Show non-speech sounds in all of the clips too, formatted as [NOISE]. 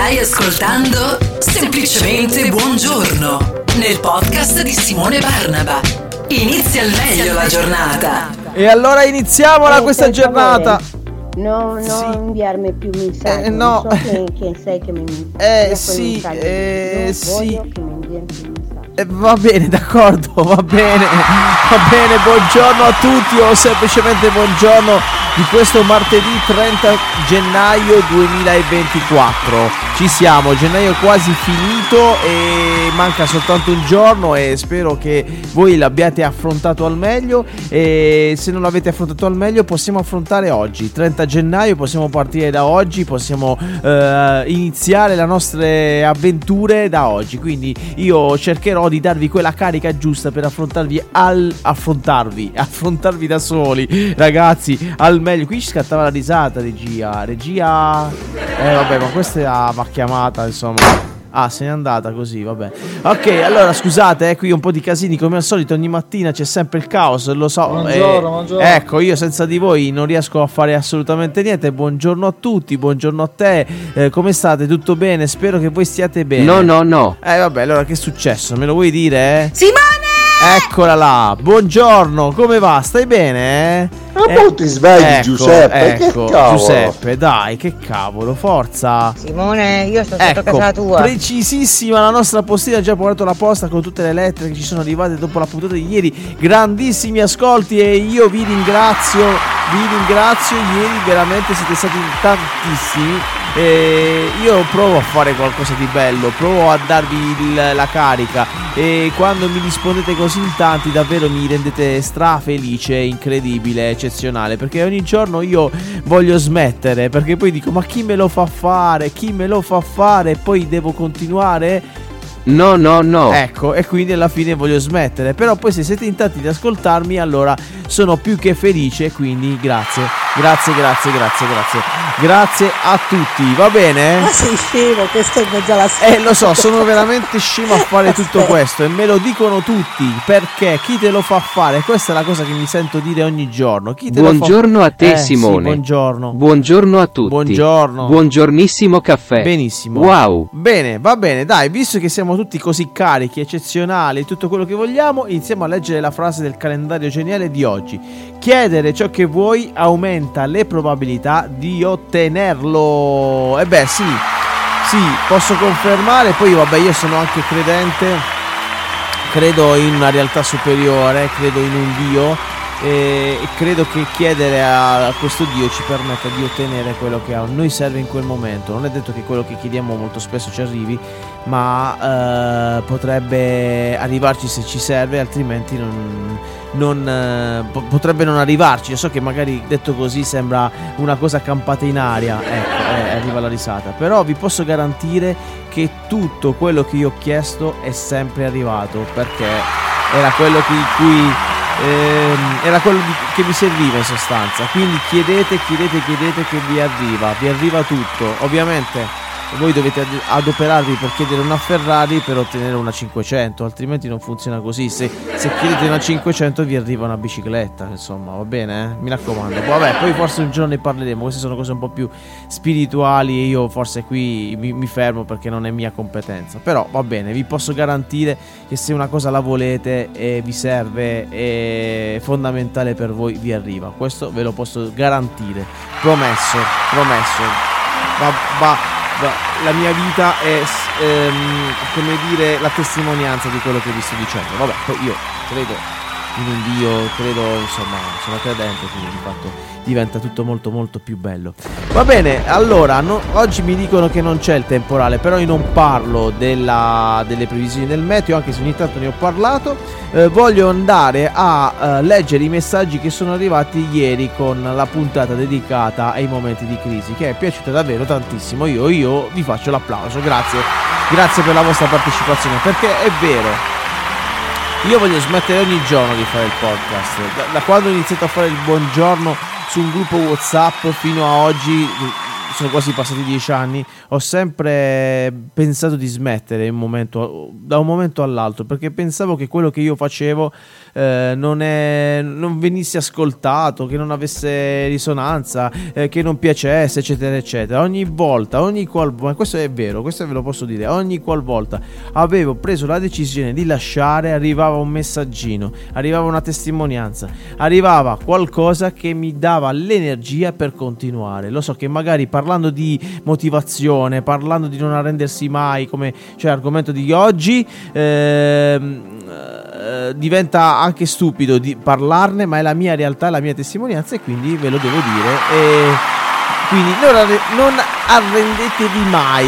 Stai ascoltando Semplicemente Buongiorno nel podcast di Simone Barnaba. Inizia al meglio la giornata. E allora iniziamola Eh, questa giornata. No, no Sì. inviarmi più messaggi. Eh, no. Non so che, che sei che mi Eh, sì, messaggi. eh, Non sì. voglio che mi più messaggi. Eh, va bene, d'accordo, va bene, va bene, buongiorno a tutti o semplicemente buongiorno di questo martedì 30 gennaio 2024. Ci siamo, gennaio è quasi finito e manca soltanto un giorno e spero che voi l'abbiate affrontato al meglio e se non l'avete affrontato al meglio possiamo affrontare oggi, 30 gennaio, possiamo partire da oggi, possiamo eh, iniziare le nostre avventure da oggi, quindi io cercherò di darvi quella carica giusta per affrontarvi al affrontarvi, [LAUGHS] affrontarvi da soli, ragazzi, al meglio. Qui ci scattava la risata, regia. Regia Eh vabbè, ma questa va chiamata, insomma. Ah, se n'è andata così, vabbè. Ok, allora scusate, eh, qui un po' di casini come al solito, ogni mattina c'è sempre il caos, lo so. Buongiorno, eh, buongiorno. Ecco, io senza di voi non riesco a fare assolutamente niente. Buongiorno a tutti, buongiorno a te. Eh, come state? Tutto bene? Spero che voi stiate bene. No, no, no. Eh vabbè, allora che è successo? Me lo vuoi dire? Eh? Simone! Eccola là, buongiorno, come va? Stai bene? Eh? Ma poi ti svegli, Giuseppe, che Ecco, cavolo? Giuseppe, dai, che cavolo, forza. Simone, io sto sotto Ecco, casa tua. precisissima la nostra postina ha già portato la posta con tutte le lettere che ci sono arrivate dopo la puntata di ieri. Grandissimi ascolti e io vi ringrazio, vi ringrazio, ieri veramente siete stati tantissimi. E io provo a fare qualcosa di bello, provo a darvi il- la carica. E quando mi rispondete così in tanti davvero mi rendete strafelice, incredibile, eccezionale. Perché ogni giorno io voglio smettere perché poi dico ma chi me lo fa fare, chi me lo fa fare? E poi devo continuare? No, no, no. Ecco, e quindi alla fine voglio smettere. Però poi se siete in tanti di ascoltarmi, allora sono più che felice. Quindi grazie, grazie, grazie, grazie, grazie. Grazie a tutti, va bene? Ma sei scemo stai in mezzo alla strada. Eh lo so, sono veramente scemo a fare tutto questo e me lo dicono tutti perché chi te lo fa fare? Questa è la cosa che mi sento dire ogni giorno. Chi te lo fa- Buongiorno a te, Eh, sì, Simone. buongiorno. Buongiorno a tutti. Buongiorno. Buongiornissimo caffè. Benissimo. Wow. Bene, va bene, dai, visto che siamo tutti così carichi, eccezionali, tutto quello che vogliamo, iniziamo a leggere la frase del calendario geniale di oggi. Chiedere ciò che vuoi aumenta le probabilità di ottenerlo. E beh, sì, sì, posso confermare, poi vabbè, io sono anche credente credo in una realtà superiore, credo in un Dio e credo che chiedere a, questo Dio ci permetta di ottenere quello che a noi serve in quel momento. Non è detto che quello che chiediamo molto spesso ci arrivi, ma eh, potrebbe arrivarci se ci serve, altrimenti non, non, eh, po- potrebbe non arrivarci. Io so che magari detto così sembra una cosa campata in aria, ecco, eh, arriva la risata, però vi posso garantire che tutto quello che io ho chiesto è sempre arrivato perché era quello di cui ehm, era quello che vi serviva in sostanza. Quindi chiedete, chiedete, chiedete che vi arriva, vi arriva tutto. Ovviamente voi dovete ad- adoperarvi per chiedere una Ferrari per ottenere una 500, altrimenti non funziona così. Se, se chiedete una 500 vi arriva una bicicletta, insomma, va bene? eh? Mi raccomando. Vabbè, poi forse un giorno ne parleremo. Queste sono cose un po' più spirituali e io forse qui mi, mi fermo perché non è mia competenza. Però va bene, vi posso garantire che se una cosa la volete e vi serve è fondamentale per voi, vi arriva. Questo ve lo posso garantire. Promesso, promesso. Va, va. La mia vita è, ehm, come dire, la testimonianza di quello che vi sto dicendo. Vabbè, poi io credo in un Dio, credo, insomma, sono credente, quindi di fatto diventa tutto molto molto più bello. Va bene, allora, no- oggi mi dicono che non c'è il temporale, però io non parlo della- delle previsioni del meteo, anche se ogni tanto ne ho parlato. Eh, voglio andare a eh, leggere i messaggi che sono arrivati ieri con la puntata dedicata ai momenti di crisi, che è piaciuta davvero tantissimo. Io, io vi faccio l'applauso, grazie, grazie per la vostra partecipazione, perché è vero. Io voglio smettere ogni giorno di fare il podcast. Da, da quando ho iniziato a fare il buongiorno su un gruppo WhatsApp fino a oggi, sono quasi passati dieci anni, ho sempre pensato di smettere un momento- da un momento all'altro perché pensavo che quello che io facevo eh, non, è- non venisse ascoltato, che non avesse risonanza, eh, che non piacesse, eccetera, eccetera. Ogni volta, ogni qualvolta, questo è vero, questo ve lo posso dire, ogni qualvolta avevo preso la decisione di lasciare, arrivava un messaggino, arrivava una testimonianza, arrivava qualcosa che mi dava l'energia per continuare. Lo so che magari parlando di motivazione, parlando di non arrendersi mai, come cioè argomento di oggi, ehm, eh, diventa anche stupido di parlarne, ma è la mia realtà, la mia testimonianza e quindi ve lo devo dire. E quindi non, arre- non arrendetevi mai,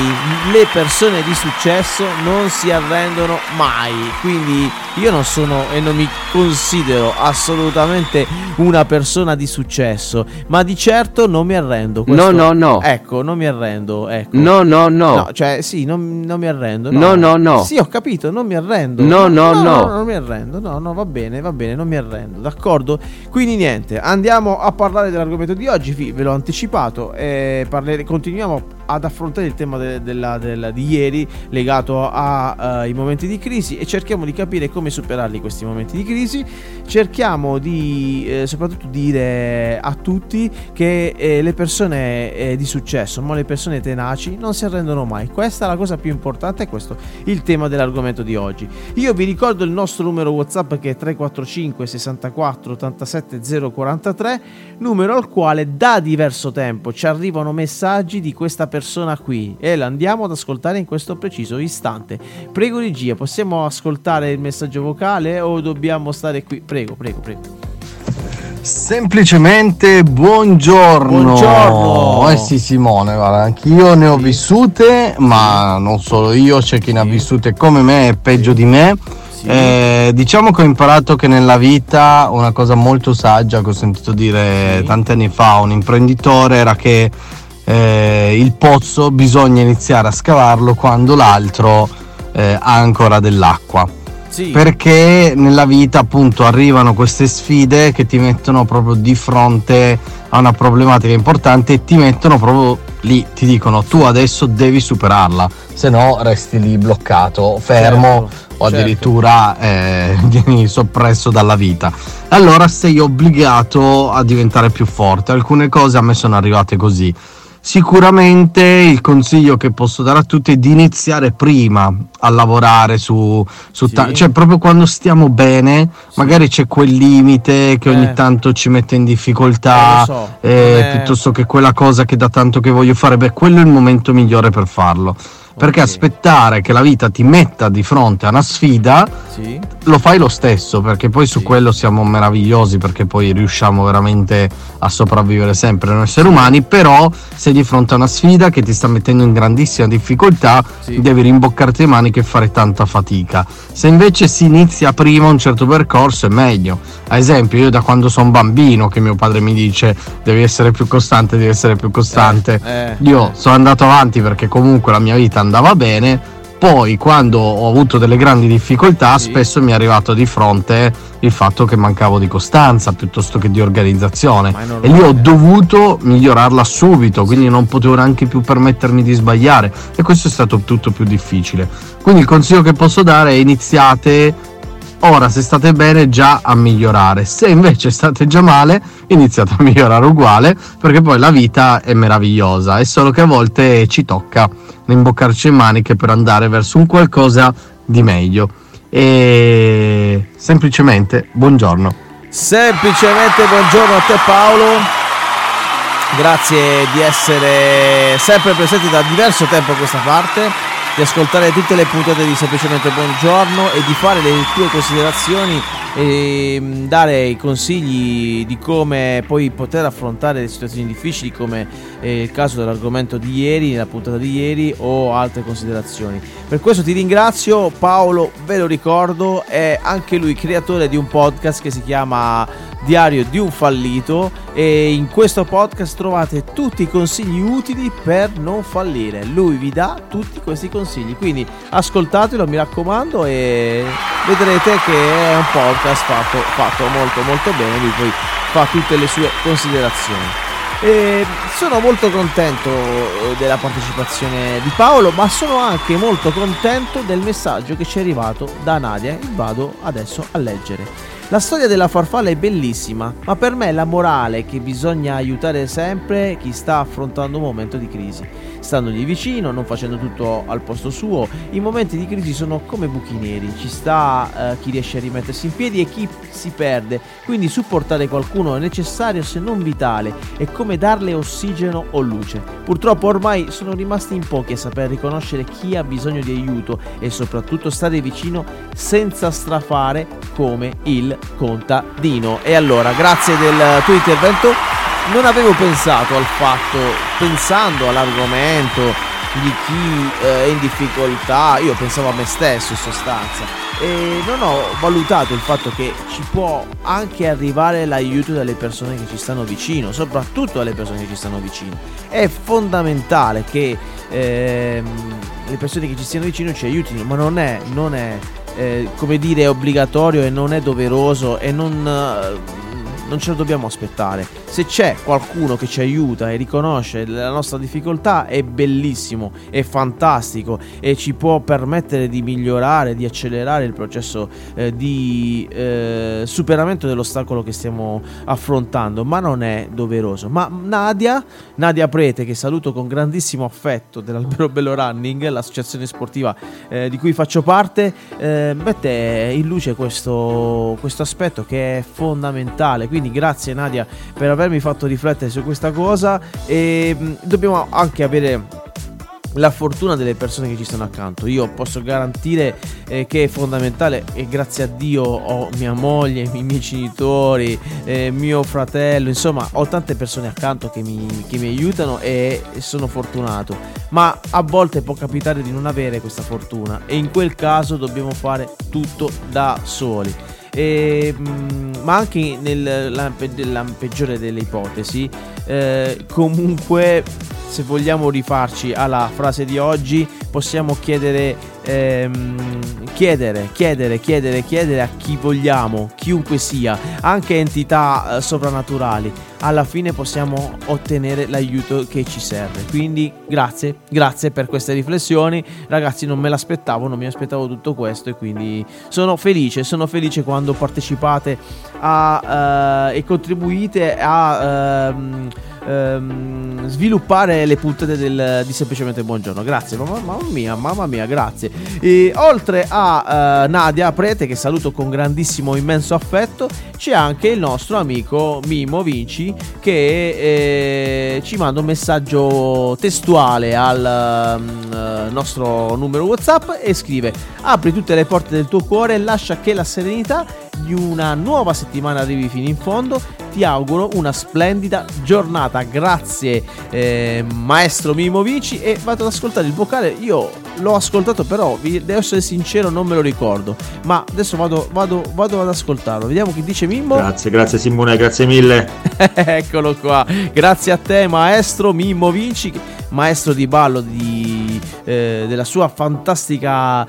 le persone di successo non si arrendono mai, quindi io non sono e non mi considero assolutamente una persona di successo, ma di certo non mi arrendo. No, no, no. Ecco, non mi arrendo, ecco. No, no, no. No, cioè sì, non, non mi arrendo. No, no, no. Sì, ho capito, non mi arrendo. No, no, no. non mi arrendo. No, no, va bene, va bene, non mi arrendo. D'accordo? Quindi niente, andiamo a parlare dell'argomento di oggi. vi- Ve l'ho anticipato. E parlere, continuiamo ad affrontare il tema de- della- della- di ieri legato ai momenti di crisi e cerchiamo di capire come superarli questi momenti di crisi. Cerchiamo di eh, soprattutto dire a tutti che eh, le persone eh, di successo, ma le persone tenaci non si arrendono mai. Questa è la cosa più importante e questo è il tema dell'argomento di oggi. Io vi ricordo il nostro numero WhatsApp che è 345 64 87 043, numero al quale da diverso tempo ci arrivano messaggi di questa persona qui e la andiamo ad ascoltare in questo preciso istante. Prego regia, possiamo ascoltare il messaggio vocale o dobbiamo stare qui? Prego, prego, prego. Semplicemente buongiorno. Buongiorno. Eh sì Simone, guarda, anch'io ne ho vissute, ma non solo io, c'è chi ne ha vissute come me e peggio di me. Eh, diciamo che ho imparato che nella vita una cosa molto saggia che ho sentito dire tanti anni fa un imprenditore era che eh, il pozzo bisogna iniziare a scavarlo quando l'altro eh, ha ancora dell'acqua Sì. perché nella vita appunto arrivano queste sfide che ti mettono proprio di fronte a una problematica importante e ti mettono proprio lì, ti dicono tu adesso devi superarla, se no resti lì bloccato, fermo Certo, o addirittura eh, [LAUGHS] vieni soppresso dalla vita. Allora sei obbligato a diventare più forte, alcune cose a me sono arrivate così. Sicuramente il consiglio che posso dare a tutti è di iniziare prima a lavorare su, su Sì. ta- cioè proprio quando stiamo bene, magari c'è quel limite che ogni Eh. tanto ci mette in difficoltà, Eh, so, eh, piuttosto che quella cosa che da tanto che voglio fare, beh, quello è il momento migliore per farlo. Perché Ok. aspettare che la vita ti metta di fronte a una sfida Sì. lo fai lo stesso, perché poi su Sì. quello siamo meravigliosi, perché poi riusciamo veramente a sopravvivere sempre noi esseri umani, però sei di fronte a una sfida che ti sta mettendo in grandissima difficoltà, Sì. devi rimboccarti le maniche e fare tanta fatica. Se invece si inizia prima un certo percorso è meglio. Ad esempio, io da quando sono bambino che mio padre mi dice devi essere più costante, devi essere più costante. Eh, Io eh. sono andato avanti perché comunque la mia vita andava bene. Poi, quando ho avuto delle grandi difficoltà, Sì. spesso mi è arrivato di fronte il fatto che mancavo di costanza piuttosto che di organizzazione. E lì ho dovuto migliorarla subito, quindi non potevo neanche più permettermi di sbagliare. E questo è stato tutto più difficile. Quindi il consiglio che posso dare è iniziate ora, se state bene, già a migliorare. Se invece state già male, iniziate a migliorare uguale, perché poi la vita è meravigliosa. È solo che a volte ci tocca rimboccarci le maniche per andare verso un qualcosa di meglio. E semplicemente buongiorno. Semplicemente buongiorno a te Paolo. Grazie di essere sempre presenti da diverso tempo a questa parte. Di ascoltare tutte le puntate di Semplicemente Buongiorno e di fare le tue considerazioni e mm, dare i consigli di come poi poter affrontare le situazioni difficili come è il caso dell'argomento di ieri, nella puntata di ieri o altre considerazioni. Per questo ti ringrazio Paolo, ve lo ricordo, è anche lui creatore di un podcast che si chiama Diario di un fallito e in questo podcast trovate tutti i consigli utili per non fallire. Lui vi dà tutti questi consigli, quindi ascoltatelo, mi raccomando e vedrete che è un podcast fatto, fatto molto molto bene, lui poi fa tutte le sue considerazioni. E sono molto contento eh, della partecipazione di Paolo, ma sono anche molto contento del messaggio che ci è arrivato da Nadia. e Vado adesso a leggere. La storia della farfalla è bellissima, ma per me è la morale che bisogna aiutare sempre chi sta affrontando un momento di crisi. Standogli vicino, non facendo tutto al posto suo, i momenti di crisi sono come buchi neri, ci sta eh, chi riesce a rimettersi in piedi e chi si perde, quindi supportare qualcuno è necessario se non vitale, è come darle ossigeno o luce. Purtroppo ormai sono rimasti in pochi a saper riconoscere chi ha bisogno di aiuto e soprattutto stare vicino senza strafare come il contadino. E allora, grazie del tuo intervento, non avevo pensato al fatto, pensando all'argomento di chi eh, è in difficoltà, io pensavo a me stesso in sostanza e non ho valutato il fatto che ci può anche arrivare l'aiuto dalle persone che ci stanno vicino, soprattutto dalle persone che ci stanno vicino. È fondamentale che ehm, le persone che ci stiano vicino ci aiutino, ma non è, non è eh, come dire, obbligatorio e non è doveroso e non, eh, non ce lo dobbiamo aspettare. Se c'è qualcuno che ci aiuta e riconosce la nostra difficoltà è bellissimo, è fantastico e ci può permettere di migliorare, di accelerare il processo eh, di eh, superamento dell'ostacolo che stiamo affrontando, ma non è doveroso. Ma Nadia, Nadia Prete, che saluto con grandissimo affetto dell'Albero Bello Running, l'associazione sportiva eh, di cui faccio parte, eh, mette in luce questo, questo aspetto che è fondamentale. Quindi grazie Nadia per aver avermi fatto riflettere su questa cosa e mh, dobbiamo anche avere la fortuna delle persone che ci stanno accanto. Io posso garantire eh, che è fondamentale e grazie a Dio ho mia moglie, [LAUGHS] i miei genitori, eh, mio fratello, insomma ho tante persone accanto che mi, che mi aiutano e sono fortunato. Ma a volte può capitare di non avere questa fortuna e in quel caso dobbiamo fare tutto da soli. E, mm, ma anche nella peggiore delle ipotesi, eh, comunque se vogliamo rifarci alla frase di oggi, possiamo chiedere, ehm, chiedere, chiedere, chiedere, chiedere a chi vogliamo, chiunque sia, anche entità eh, soprannaturali. Alla fine possiamo ottenere l'aiuto che ci serve. Quindi grazie, grazie per queste riflessioni. Ragazzi, non me l'aspettavo, non mi aspettavo tutto questo e quindi sono felice, sono felice quando partecipate a, uh, e contribuite a... Uh, ehm, sviluppare le puntate del, di Semplicemente Buongiorno. Grazie, mamma, mamma mia, mamma mia, grazie. E, oltre a uh, Nadia Prete, che saluto con grandissimo, immenso affetto, c'è anche il nostro amico Mimo Vinci che eh, ci manda un messaggio testuale al uh, nostro numero WhatsApp e scrive: Apri tutte le porte del tuo cuore lascia che la serenità di una nuova settimana arrivi fino in fondo. Ti auguro una splendida giornata. Grazie, eh, maestro Mimo Vici. E vado ad ascoltare il vocale. Io l'ho ascoltato, però, devo essere sincero, non me lo ricordo. Ma adesso vado, vado, vado ad ascoltarlo. Vediamo chi dice Mimmo. Grazie, grazie Simone, grazie mille. [LAUGHS] Eccolo qua. Grazie a te, maestro Mimmo Vinci, maestro di ballo di, eh, della sua fantastica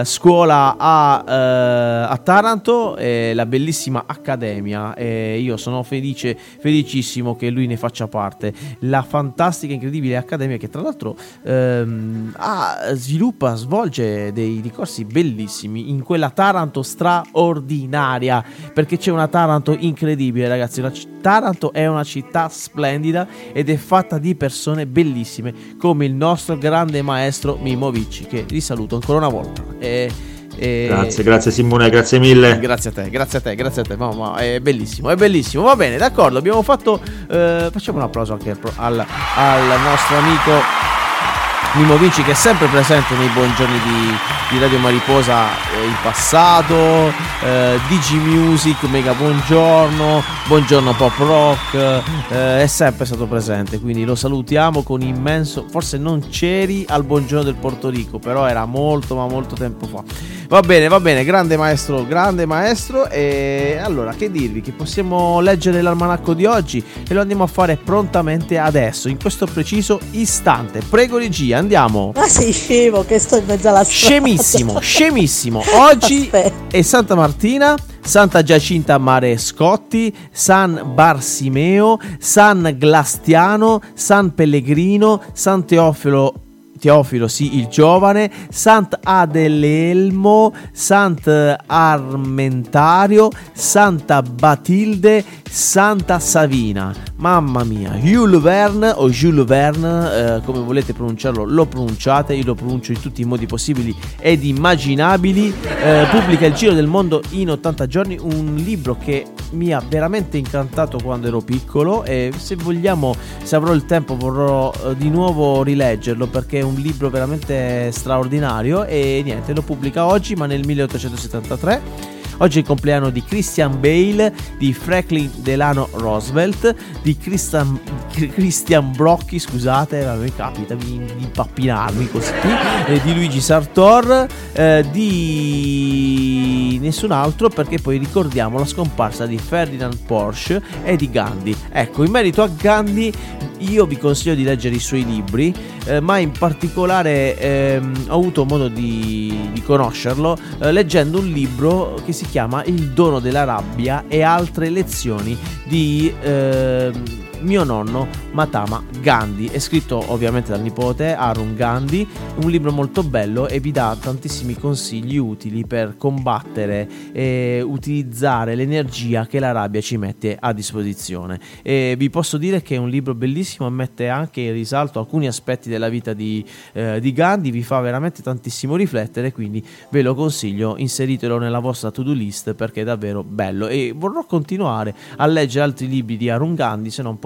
eh, scuola a, eh, a Taranto, la bellissima Accademia. Io sono felice, felicissimo che lui ne faccia parte. La fantastica, incredibile Accademia che tra l'altro ehm, ha, sviluppa, svolge dei, dei corsi bellissimi in quella Taranto straordinaria perché c'è una Taranto incredibile ragazzi. Taranto è una città splendida ed è fatta di persone bellissime come il nostro grande maestro Mimo Vicci che vi saluto ancora una volta. E, e... Grazie, grazie Simone, grazie mille. Grazie a te, grazie a te, grazie a te. Mamma, è bellissimo, è bellissimo. Va bene, d'accordo, abbiamo fatto... Eh, facciamo un applauso anche al, al nostro amico Mimo Vinci che è sempre presente nei buongiorni di, di Radio Mariposa eh, in passato, eh, Digi Music, Mega Buongiorno, Buongiorno Pop Rock, eh, è sempre stato presente, quindi lo salutiamo con immenso, forse non c'eri al Buongiorno del Porto Rico, però era molto ma molto tempo fa. Va bene, va bene, grande maestro, grande maestro. E allora, che dirvi? Che possiamo leggere l'almanacco di oggi e lo andiamo a fare prontamente adesso, in questo preciso istante. Prego, regia, andiamo. Ma sei scemo che sto in mezzo alla strada. Scemissimo, [LAUGHS] scemissimo. Oggi è Santa Martina. Santa Giacinta Mare Scotti, San Barsimeo, San Glastiano, San Pellegrino, San Teofilo Teofilo, sì, il giovane, Sant'Adelelmo, Sant'Armentario, Santa Batilde, Santa Savina. Mamma mia, Jules Verne o Jules Verne, eh, come volete pronunciarlo, lo pronunciate, io lo pronuncio in tutti i modi possibili ed immaginabili. Eh, pubblica Il Giro del Mondo in 80 giorni, un libro che mi ha veramente incantato quando ero piccolo e se vogliamo, se avrò il tempo, vorrò eh, di nuovo rileggerlo perché è un libro veramente straordinario e niente, lo pubblica oggi ma nel 1873 Oggi è il compleanno di Christian Bale, di Franklin Delano Roosevelt, di Christian, Christian Brocchi, scusate, a me capita di, impappinarmi così, eh, di Luigi Sartor, eh, di nessun altro perché poi ricordiamo la scomparsa di Ferdinand Porsche e di Gandhi. Ecco, in merito a Gandhi io vi consiglio di leggere i suoi libri, eh, ma in particolare ehm, ho avuto modo di, di conoscerlo eh, leggendo un libro che si chiama Il dono della rabbia e altre lezioni di eh, mio nonno Matama Gandhi. È scritto ovviamente dal nipote Arun Gandhi, un libro molto bello e vi dà tantissimi consigli utili per combattere e utilizzare l'energia che la rabbia ci mette a disposizione. E vi posso dire che è un libro bellissimo, mette anche in risalto alcuni aspetti della vita di, eh, di Gandhi, vi fa veramente tantissimo riflettere, quindi ve lo consiglio, inseritelo nella vostra to-do list perché è davvero bello e vorrò continuare a leggere altri libri di Arun Gandhi, se non poi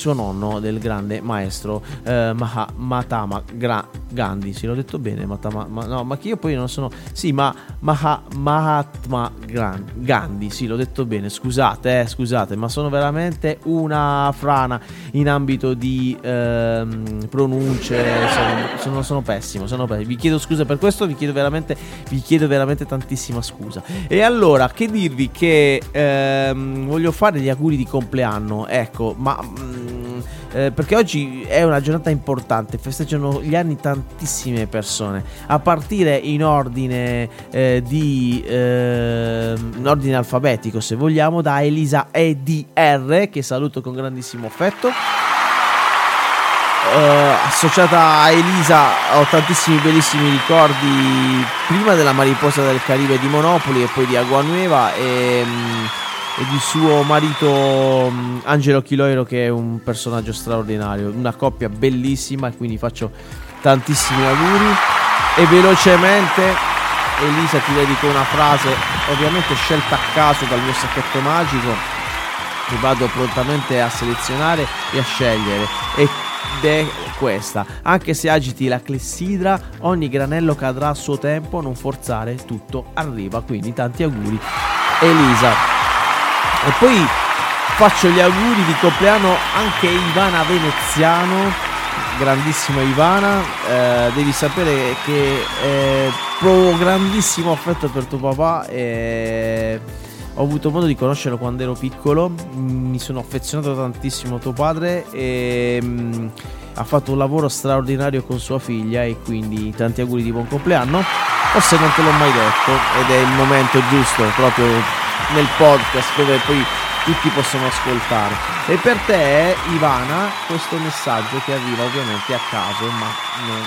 Suo nonno del grande maestro eh, Maha, Matama Gra, Gandhi, sì l'ho detto bene, Matama, ma, no, ma che io poi non sono, sì ma Maha, Mahatma Gran, Gandhi, sì l'ho detto bene, scusate, eh, scusate, ma sono veramente una frana in ambito di ehm, pronunce, sono, sono, sono, pessimo, sono pessimo, vi chiedo scusa per questo, vi chiedo veramente, vi chiedo veramente tantissima scusa. E allora, che dirvi che ehm, voglio fare gli auguri di compleanno, ecco, ma... Eh, perché oggi è una giornata importante, festeggiano gli anni tantissime persone, a partire in ordine eh, di eh, in ordine alfabetico, se vogliamo, da Elisa EDR, che saluto con grandissimo affetto. Uh, associata a Elisa ho tantissimi bellissimi ricordi prima della Mariposa del Caribe di Monopoli e poi di Aguanueva e um, e di suo marito mm, Angelo Chiloiro che è un personaggio straordinario, una coppia bellissima e quindi faccio tantissimi auguri. E velocemente Elisa ti dedico una frase ovviamente scelta a caso dal mio sacchetto magico che vado prontamente a selezionare e a scegliere. Ed è questa. Anche se agiti la clessidra ogni granello cadrà a suo tempo non forzare tutto arriva. Quindi tanti auguri Elisa e poi faccio gli auguri di compleanno anche a Ivana Veneziano, grandissima Ivana, eh, devi sapere che eh, provo grandissimo affetto per tuo papà e ho avuto modo di conoscerlo quando ero piccolo, mi sono affezionato tantissimo a tuo padre e mm, ha fatto un lavoro straordinario con sua figlia e quindi tanti auguri di buon compleanno. Forse non te l'ho mai detto ed è il momento giusto proprio nel podcast dove poi tutti possono ascoltare. E per te, Ivana, questo messaggio che arriva ovviamente a caso, ma non-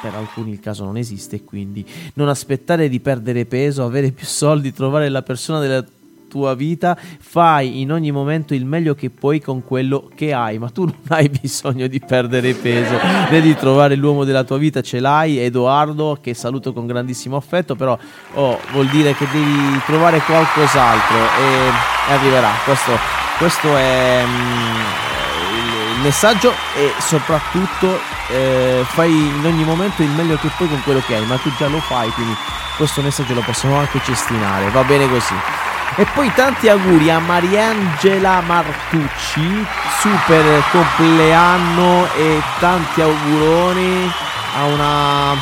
per alcuni il caso non esiste, quindi non aspettare di perdere peso, avere più soldi, trovare la persona della tua vita, fai in ogni momento il meglio che puoi con quello che hai, ma tu non [LAUGHS] hai bisogno di perdere peso né di trovare l'uomo della tua vita, ce l'hai, Edoardo, che saluto con grandissimo affetto, però oh, vuol dire che devi trovare qualcos'altro e, e arriverà, questo, questo è mm, messaggio e soprattutto eh, fai in ogni momento il meglio che puoi con quello che hai, ma tu già lo fai, quindi questo messaggio lo possiamo anche cestinare, va bene così. E poi tanti auguri a Mariangela Martucci, super compleanno e tanti auguroni a una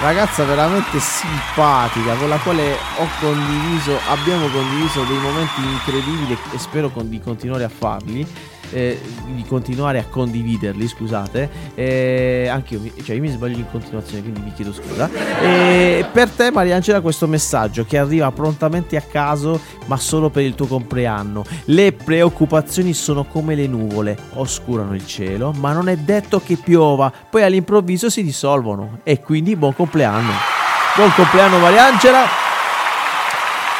ragazza veramente simpatica con la quale ho condiviso, abbiamo condiviso dei momenti incredibili e spero di continuare a farli. Eh, di continuare a condividerli, scusate. Eh, anche io, mi- cioè io mi sbaglio in continuazione, quindi vi chiedo scusa. E per te, Mariangela, questo messaggio che arriva prontamente a caso, ma solo per il tuo compleanno. Le preoccupazioni sono come le nuvole, oscurano il cielo, ma non è detto che piova, poi all'improvviso si dissolvono. E quindi buon compleanno. Buon compleanno, Mariangela.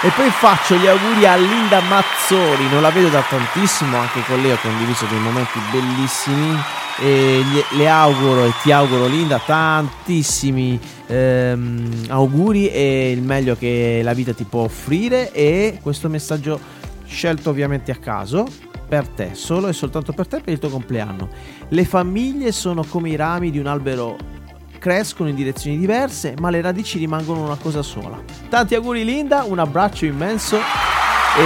E poi faccio gli auguri a Linda Mazzori, non la vedo da tantissimo, anche con lei ho condiviso dei momenti bellissimi. E le auguro e ti auguro Linda tantissimi ehm, auguri e il meglio che la vita ti può offrire e questo messaggio scelto ovviamente a caso per te, solo e soltanto per te per il tuo compleanno. Le famiglie sono come i rami di un albero crescono in direzioni diverse, ma le radici rimangono una cosa sola. Tanti auguri Linda, un abbraccio immenso e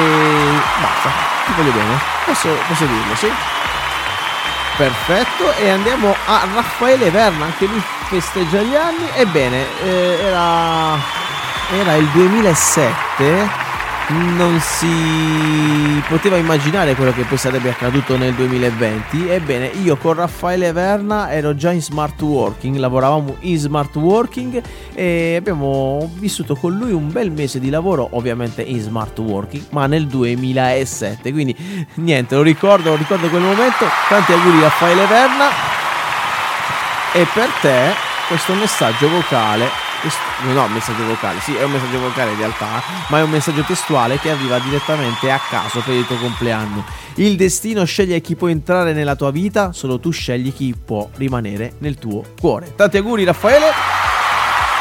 basta, ti voglio bene. Posso, posso dirlo, sì? Perfetto, e andiamo a Raffaele Verna, anche lui festeggia gli anni. Ebbene, eh, era, era il 2007, non si poteva immaginare quello che poi sarebbe accaduto nel 2020. Ebbene, io con Raffaele Verna ero già in smart working, lavoravamo in smart working e abbiamo vissuto con lui un bel mese di lavoro, ovviamente in smart working, ma nel 2007. Quindi niente, lo ricordo, lo ricordo quel momento. Tanti auguri Raffaele Verna. E per te questo messaggio vocale, no, messaggio vocale, sì, è un messaggio vocale in realtà, ma è un messaggio testuale che arriva direttamente a caso per il tuo compleanno. Il destino sceglie chi può entrare nella tua vita, solo tu scegli chi può rimanere nel tuo cuore. Tanti auguri Raffaele.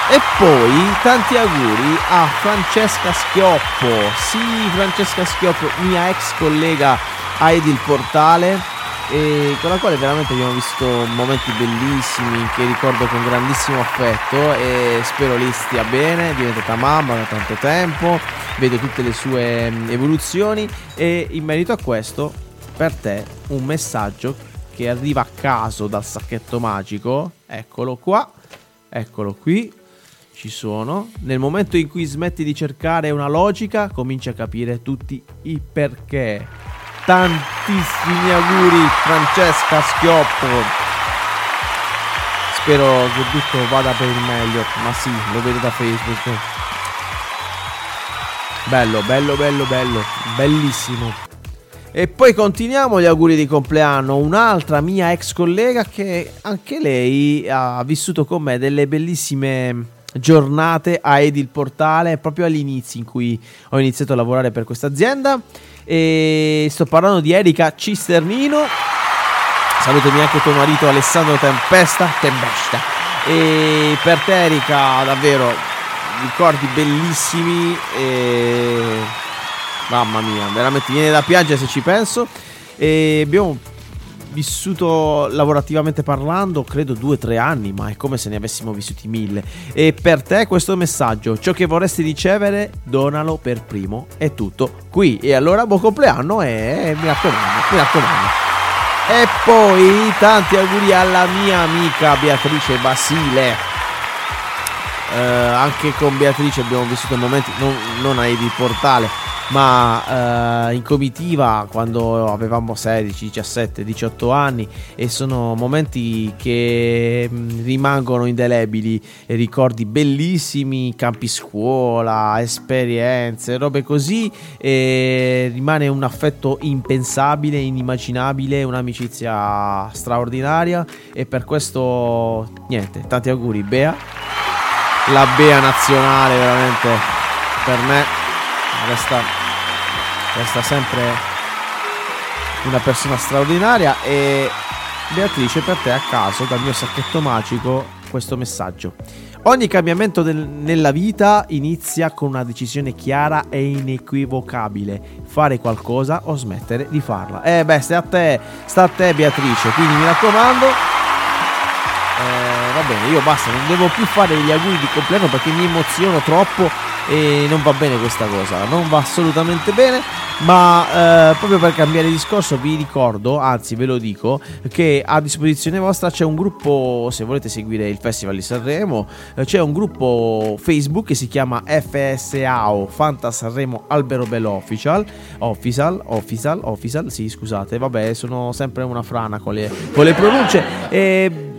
E poi tanti auguri a Francesca Schioppo. Sì, Francesca Schioppo, mia ex collega a Edil Portale. E con la quale veramente abbiamo visto momenti bellissimi che ricordo con grandissimo affetto e spero lì stia bene, è diventata mamma da tanto tempo, vedo tutte le sue mm, evoluzioni e in merito a questo per te un messaggio che arriva a caso dal sacchetto magico, eccolo qua, eccolo qui, ci sono. Nel momento in cui smetti di cercare una logica, cominci a capire tutti i perché. Tantissimi auguri Francesca Schioppo. Spero che tutto vada per il meglio, ma sì, lo vedo da Facebook. Bello, bello, bello, bello, bellissimo. E poi continuiamo gli auguri di compleanno. Un'altra mia ex collega che anche lei ha vissuto con me delle bellissime giornate a Edil Portale proprio all'inizio in cui ho iniziato a lavorare per questa azienda. E sto parlando di Erika Cisternino. Salutami anche tuo marito Alessandro Tempesta. Tempesta. E per te, Erika, davvero ricordi bellissimi. E Mamma mia, veramente viene da piangere se ci penso. E abbiamo vissuto lavorativamente parlando, credo due o tre anni, ma è come se ne avessimo vissuti mille. E per te questo messaggio, ciò che vorresti ricevere, donalo per primo. È tutto qui. E allora buon compleanno e mi raccomando, mi raccomando. E poi tanti auguri alla mia amica Beatrice Basile. Eh, anche con Beatrice abbiamo vissuto momenti, non, non ai di portale, ma eh, in comitiva quando avevamo 16, 17, 18 anni e sono momenti che mh, rimangono indelebili, ricordi bellissimi, campi scuola, esperienze, robe così e rimane un affetto impensabile, inimmaginabile, un'amicizia straordinaria e per questo niente, tanti auguri Bea. La Bea nazionale veramente per me resta, resta sempre una persona straordinaria e Beatrice per te a caso dal mio sacchetto magico questo messaggio. Ogni cambiamento del, nella vita inizia con una decisione chiara e inequivocabile. Fare qualcosa o smettere di farla. Eh beh sta a te sta a te Beatrice. Quindi mi raccomando eh, va bene, io basta, non devo più fare gli auguri di compleanno perché mi emoziono troppo e non va bene questa cosa, non va assolutamente bene, ma eh, proprio per cambiare discorso vi ricordo, anzi ve lo dico, che a disposizione vostra c'è un gruppo, se volete seguire il Festival di Sanremo, eh, c'è un gruppo Facebook che si chiama FSAO Fanta Sanremo Albero Bello Official, Official, Official, Official, sì scusate, vabbè sono sempre una frana con le, con le pronunce e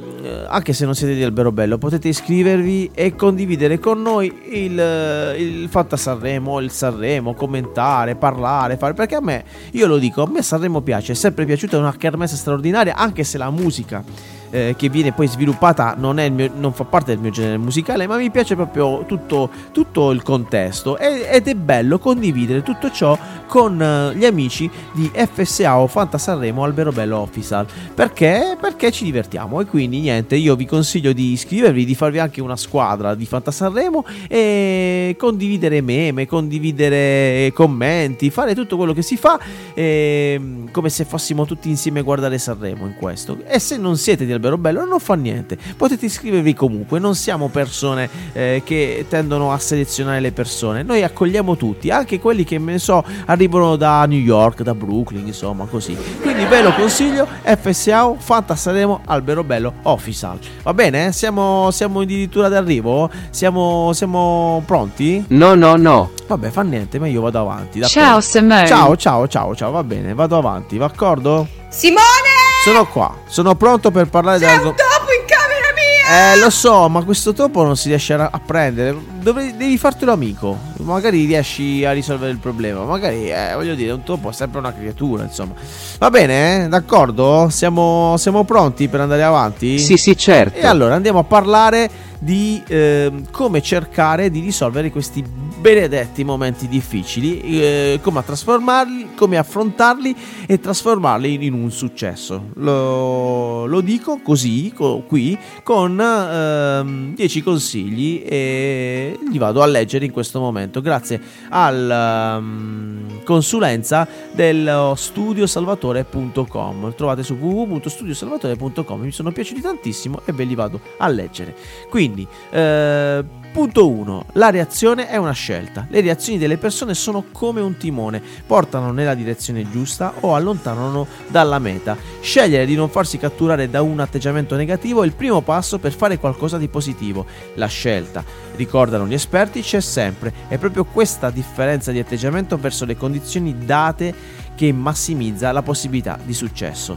anche se non siete di Alberobello, potete iscrivervi e condividere con noi il, il Fatta Sanremo, il Sanremo, commentare, parlare, fare. Perché a me, io lo dico, a me Sanremo piace, è sempre piaciuta, è una kermesse straordinaria, anche se la musica eh, che viene poi sviluppata non, mio, non, fa parte del mio genere musicale, ma mi piace proprio tutto, tutto il contesto. Ed è bello condividere tutto ciò con uh, gli amici di FSA o Fanta Sanremo Albero Bello Official. Perché? perché ci divertiamo. E quindi niente io vi consiglio di iscrivervi di farvi anche una squadra di Fanta Sanremo e condividere meme condividere commenti fare tutto quello che si fa e, come se fossimo tutti insieme a guardare Sanremo in questo. E se non siete di Albero Bello non fa niente potete iscrivervi comunque non siamo persone eh, che tendono a selezionare le persone noi accogliamo tutti anche quelli che me ne so arrivano da New York, da Brooklyn, insomma, così. Quindi ve lo consiglio, FSA Fanta Sanremo Albero Bello Official. Va bene? Siamo, siamo addirittura d'arrivo? Siamo, siamo pronti? No, no, no. Vabbè, fa niente, ma io vado avanti. D'accordo? Ciao Simone. Ciao, ciao, ciao, ciao, va bene, vado avanti, d'accordo? Simone! Sono qua, sono pronto per parlare C'è della... un topo in camera mia! Eh, lo so, ma questo topo non si riesce a, prendere. Dovre- devi fartelo amico. Magari riesci a risolvere il problema. Magari, eh, voglio dire, un topo è sempre una creatura, insomma. Va bene, eh? d'accordo? Siamo, siamo pronti per andare avanti? Sì, sì, certo. E allora andiamo a parlare di eh, come cercare di risolvere questi benedetti momenti difficili, eh, come trasformarli, come affrontarli e trasformarli in, un successo. Lo, lo dico così, co- qui, con 10 ehm, consigli e li vado a leggere in questo momento, grazie alla um, consulenza dello studiosalvatore.com. Trovate su www.studiosalvatore.com. Mi sono piaciuti tantissimo e ve li vado a leggere. Quindi, eh, Punto 1. La reazione è una scelta. Le reazioni delle persone sono come un timone, portano nella direzione giusta o allontanano dalla meta. Scegliere di non farsi catturare da un atteggiamento negativo è il primo passo per fare qualcosa di positivo. La scelta, ricordano gli esperti, c'è sempre. È proprio questa differenza di atteggiamento verso le condizioni date che massimizza la possibilità di successo.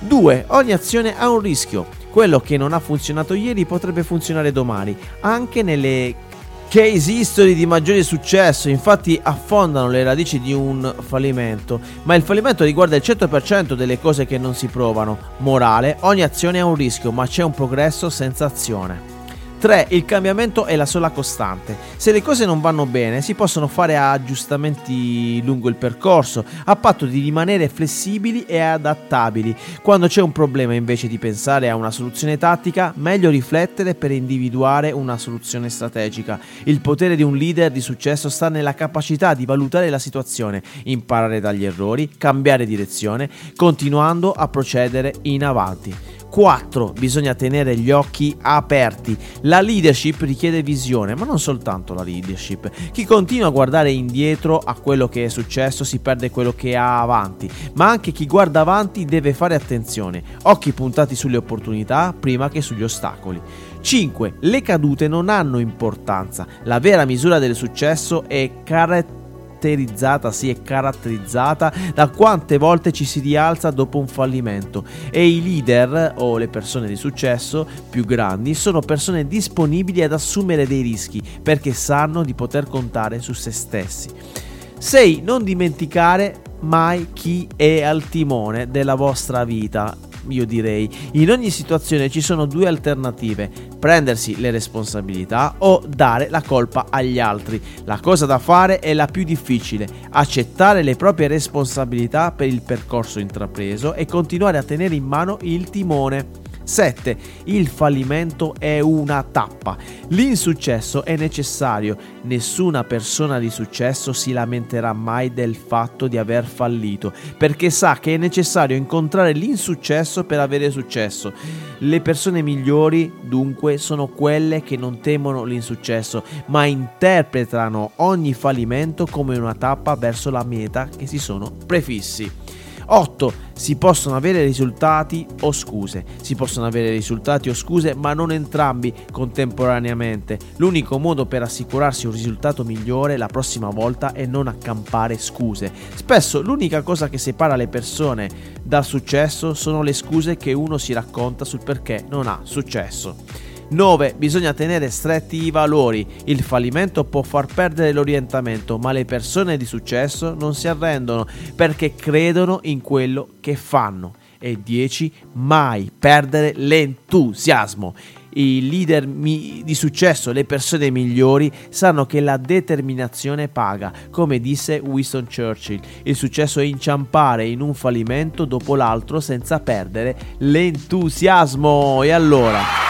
2. Ogni azione ha un rischio. Quello che non ha funzionato ieri potrebbe funzionare domani, anche nelle case history di maggiore successo, infatti affondano le radici di un fallimento, ma il fallimento riguarda il 100% delle cose che non si provano. Morale, ogni azione ha un rischio, ma c'è un progresso senza azione. 3. Il cambiamento è la sola costante. Se le cose non vanno bene, si possono fare aggiustamenti lungo il percorso, a patto di rimanere flessibili e adattabili. Quando c'è un problema, invece di pensare a una soluzione tattica, meglio riflettere per individuare una soluzione strategica. Il potere di un leader di successo sta nella capacità di valutare la situazione, imparare dagli errori, cambiare direzione, continuando a procedere in avanti. 4. Bisogna tenere gli occhi aperti. La leadership richiede visione, ma non soltanto la leadership. Chi continua a guardare indietro a quello che è successo si perde quello che ha avanti, ma anche chi guarda avanti deve fare attenzione. Occhi puntati sulle opportunità prima che sugli ostacoli. 5. Le cadute non hanno importanza. La vera misura del successo è caratterizzata caratterizzata, sì, è caratterizzata da quante volte ci si rialza dopo un fallimento e i leader o le persone di successo più grandi sono persone disponibili ad assumere dei rischi perché sanno di poter contare su se stessi. 6. Non dimenticare mai chi è al timone della vostra vita io direi. In ogni situazione ci sono due alternative, prendersi le responsabilità o dare la colpa agli altri. La cosa da fare è la più difficile, accettare le proprie responsabilità per il percorso intrapreso e continuare a tenere in mano il timone. 7. Il fallimento è una tappa. L'insuccesso è necessario. Nessuna persona di successo si lamenterà mai del fatto di aver fallito, perché sa che è necessario incontrare l'insuccesso per avere successo. Le persone migliori, dunque, sono quelle che non temono l'insuccesso, ma interpretano ogni fallimento come una tappa verso la meta che si sono prefissi. 8. Si possono avere risultati o scuse. Si possono avere risultati o scuse, ma non entrambi contemporaneamente. L'unico modo per assicurarsi un risultato migliore la prossima volta è non accampare scuse. Spesso l'unica cosa che separa le persone dal successo sono le scuse che uno si racconta sul perché non ha successo. 9. Bisogna tenere stretti i valori. Il fallimento può far perdere l'orientamento, ma le persone di successo non si arrendono perché credono in quello che fanno. E 10. Mai perdere l'entusiasmo. I leader mi- di successo, le persone migliori, sanno che la determinazione paga, come disse Winston Churchill. Il successo è inciampare in un fallimento dopo l'altro senza perdere l'entusiasmo. E allora...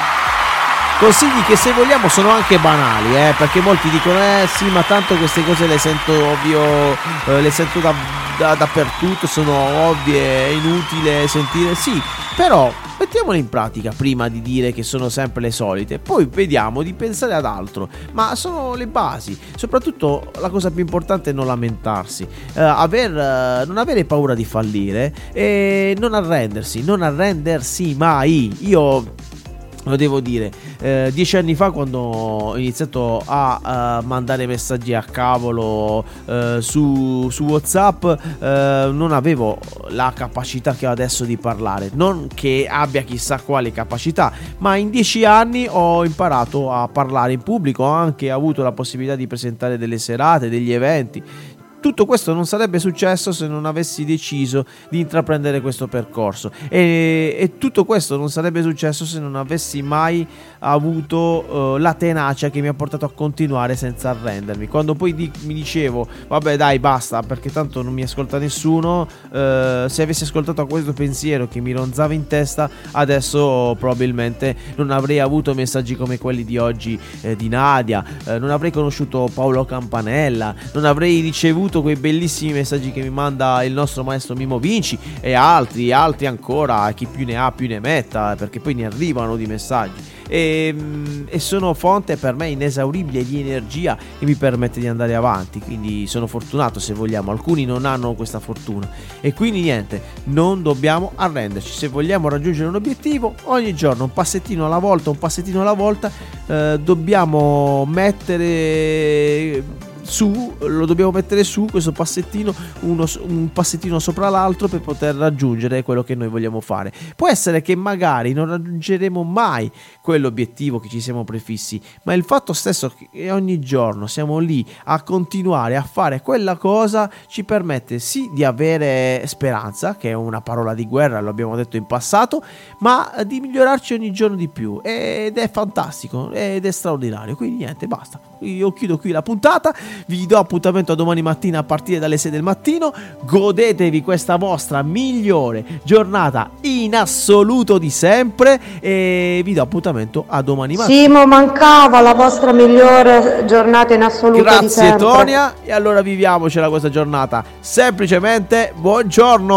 Consigli che se vogliamo sono anche banali, eh, perché molti dicono, eh sì, ma tanto queste cose le sento ovvio, eh, le sento da, da, dappertutto, sono ovvie, è inutile sentire, sì, però mettiamole in pratica prima di dire che sono sempre le solite, poi vediamo di pensare ad altro, ma sono le basi, soprattutto la cosa più importante è non lamentarsi, eh, aver, eh, non avere paura di fallire e non arrendersi, non arrendersi mai. Io lo devo dire, eh, dieci anni fa quando ho iniziato a uh, mandare messaggi a cavolo uh, su, su, Whatsapp uh, non avevo la capacità che ho adesso di parlare, non che abbia chissà quale capacità, ma in dieci anni ho imparato a parlare in pubblico, ho anche avuto la possibilità di presentare delle serate, degli eventi, tutto questo non sarebbe successo se non avessi deciso di intraprendere questo percorso e, e tutto questo non sarebbe successo se non avessi mai avuto uh, la tenacia che mi ha portato a continuare senza arrendermi. Quando poi di- mi dicevo, vabbè dai basta perché tanto non mi ascolta nessuno, uh, se avessi ascoltato questo pensiero che mi ronzava in testa, adesso probabilmente non avrei avuto messaggi come quelli di oggi eh, di Nadia, eh, non avrei conosciuto Paolo Campanella, non avrei ricevuto ricevuto quei bellissimi messaggi che mi manda il nostro maestro Mimo Vinci e altri, altri ancora, chi più ne ha più ne metta, perché poi ne arrivano di messaggi. E, mm, e, sono fonte per me inesauribile di energia che mi permette di andare avanti quindi sono fortunato se vogliamo. Alcuni non hanno questa fortuna. E quindi niente non dobbiamo arrenderci. Se vogliamo raggiungere un obiettivo ogni giorno un passettino alla volta un passettino alla volta eh, dobbiamo mettere su, lo dobbiamo mettere su questo passettino, uno, un passettino sopra l'altro per poter raggiungere quello che noi vogliamo fare. Può essere che magari non raggiungeremo mai quell'obiettivo che ci siamo prefissi, ma il fatto stesso che ogni giorno siamo lì a continuare a fare quella cosa ci permette sì di avere speranza, che è una parola di guerra, lo abbiamo detto in passato, ma di migliorarci ogni giorno di più ed è fantastico ed è straordinario. Quindi niente, basta. Io chiudo qui la puntata, vi do appuntamento a domani mattina a partire dalle 6 del mattino. Godetevi questa vostra migliore giornata in assoluto di sempre e vi do appuntamento a domani mattina. Simo, mancava la vostra migliore giornata in assoluto Grazie. Tonia e allora viviamocela questa giornata. Semplicemente buongiorno.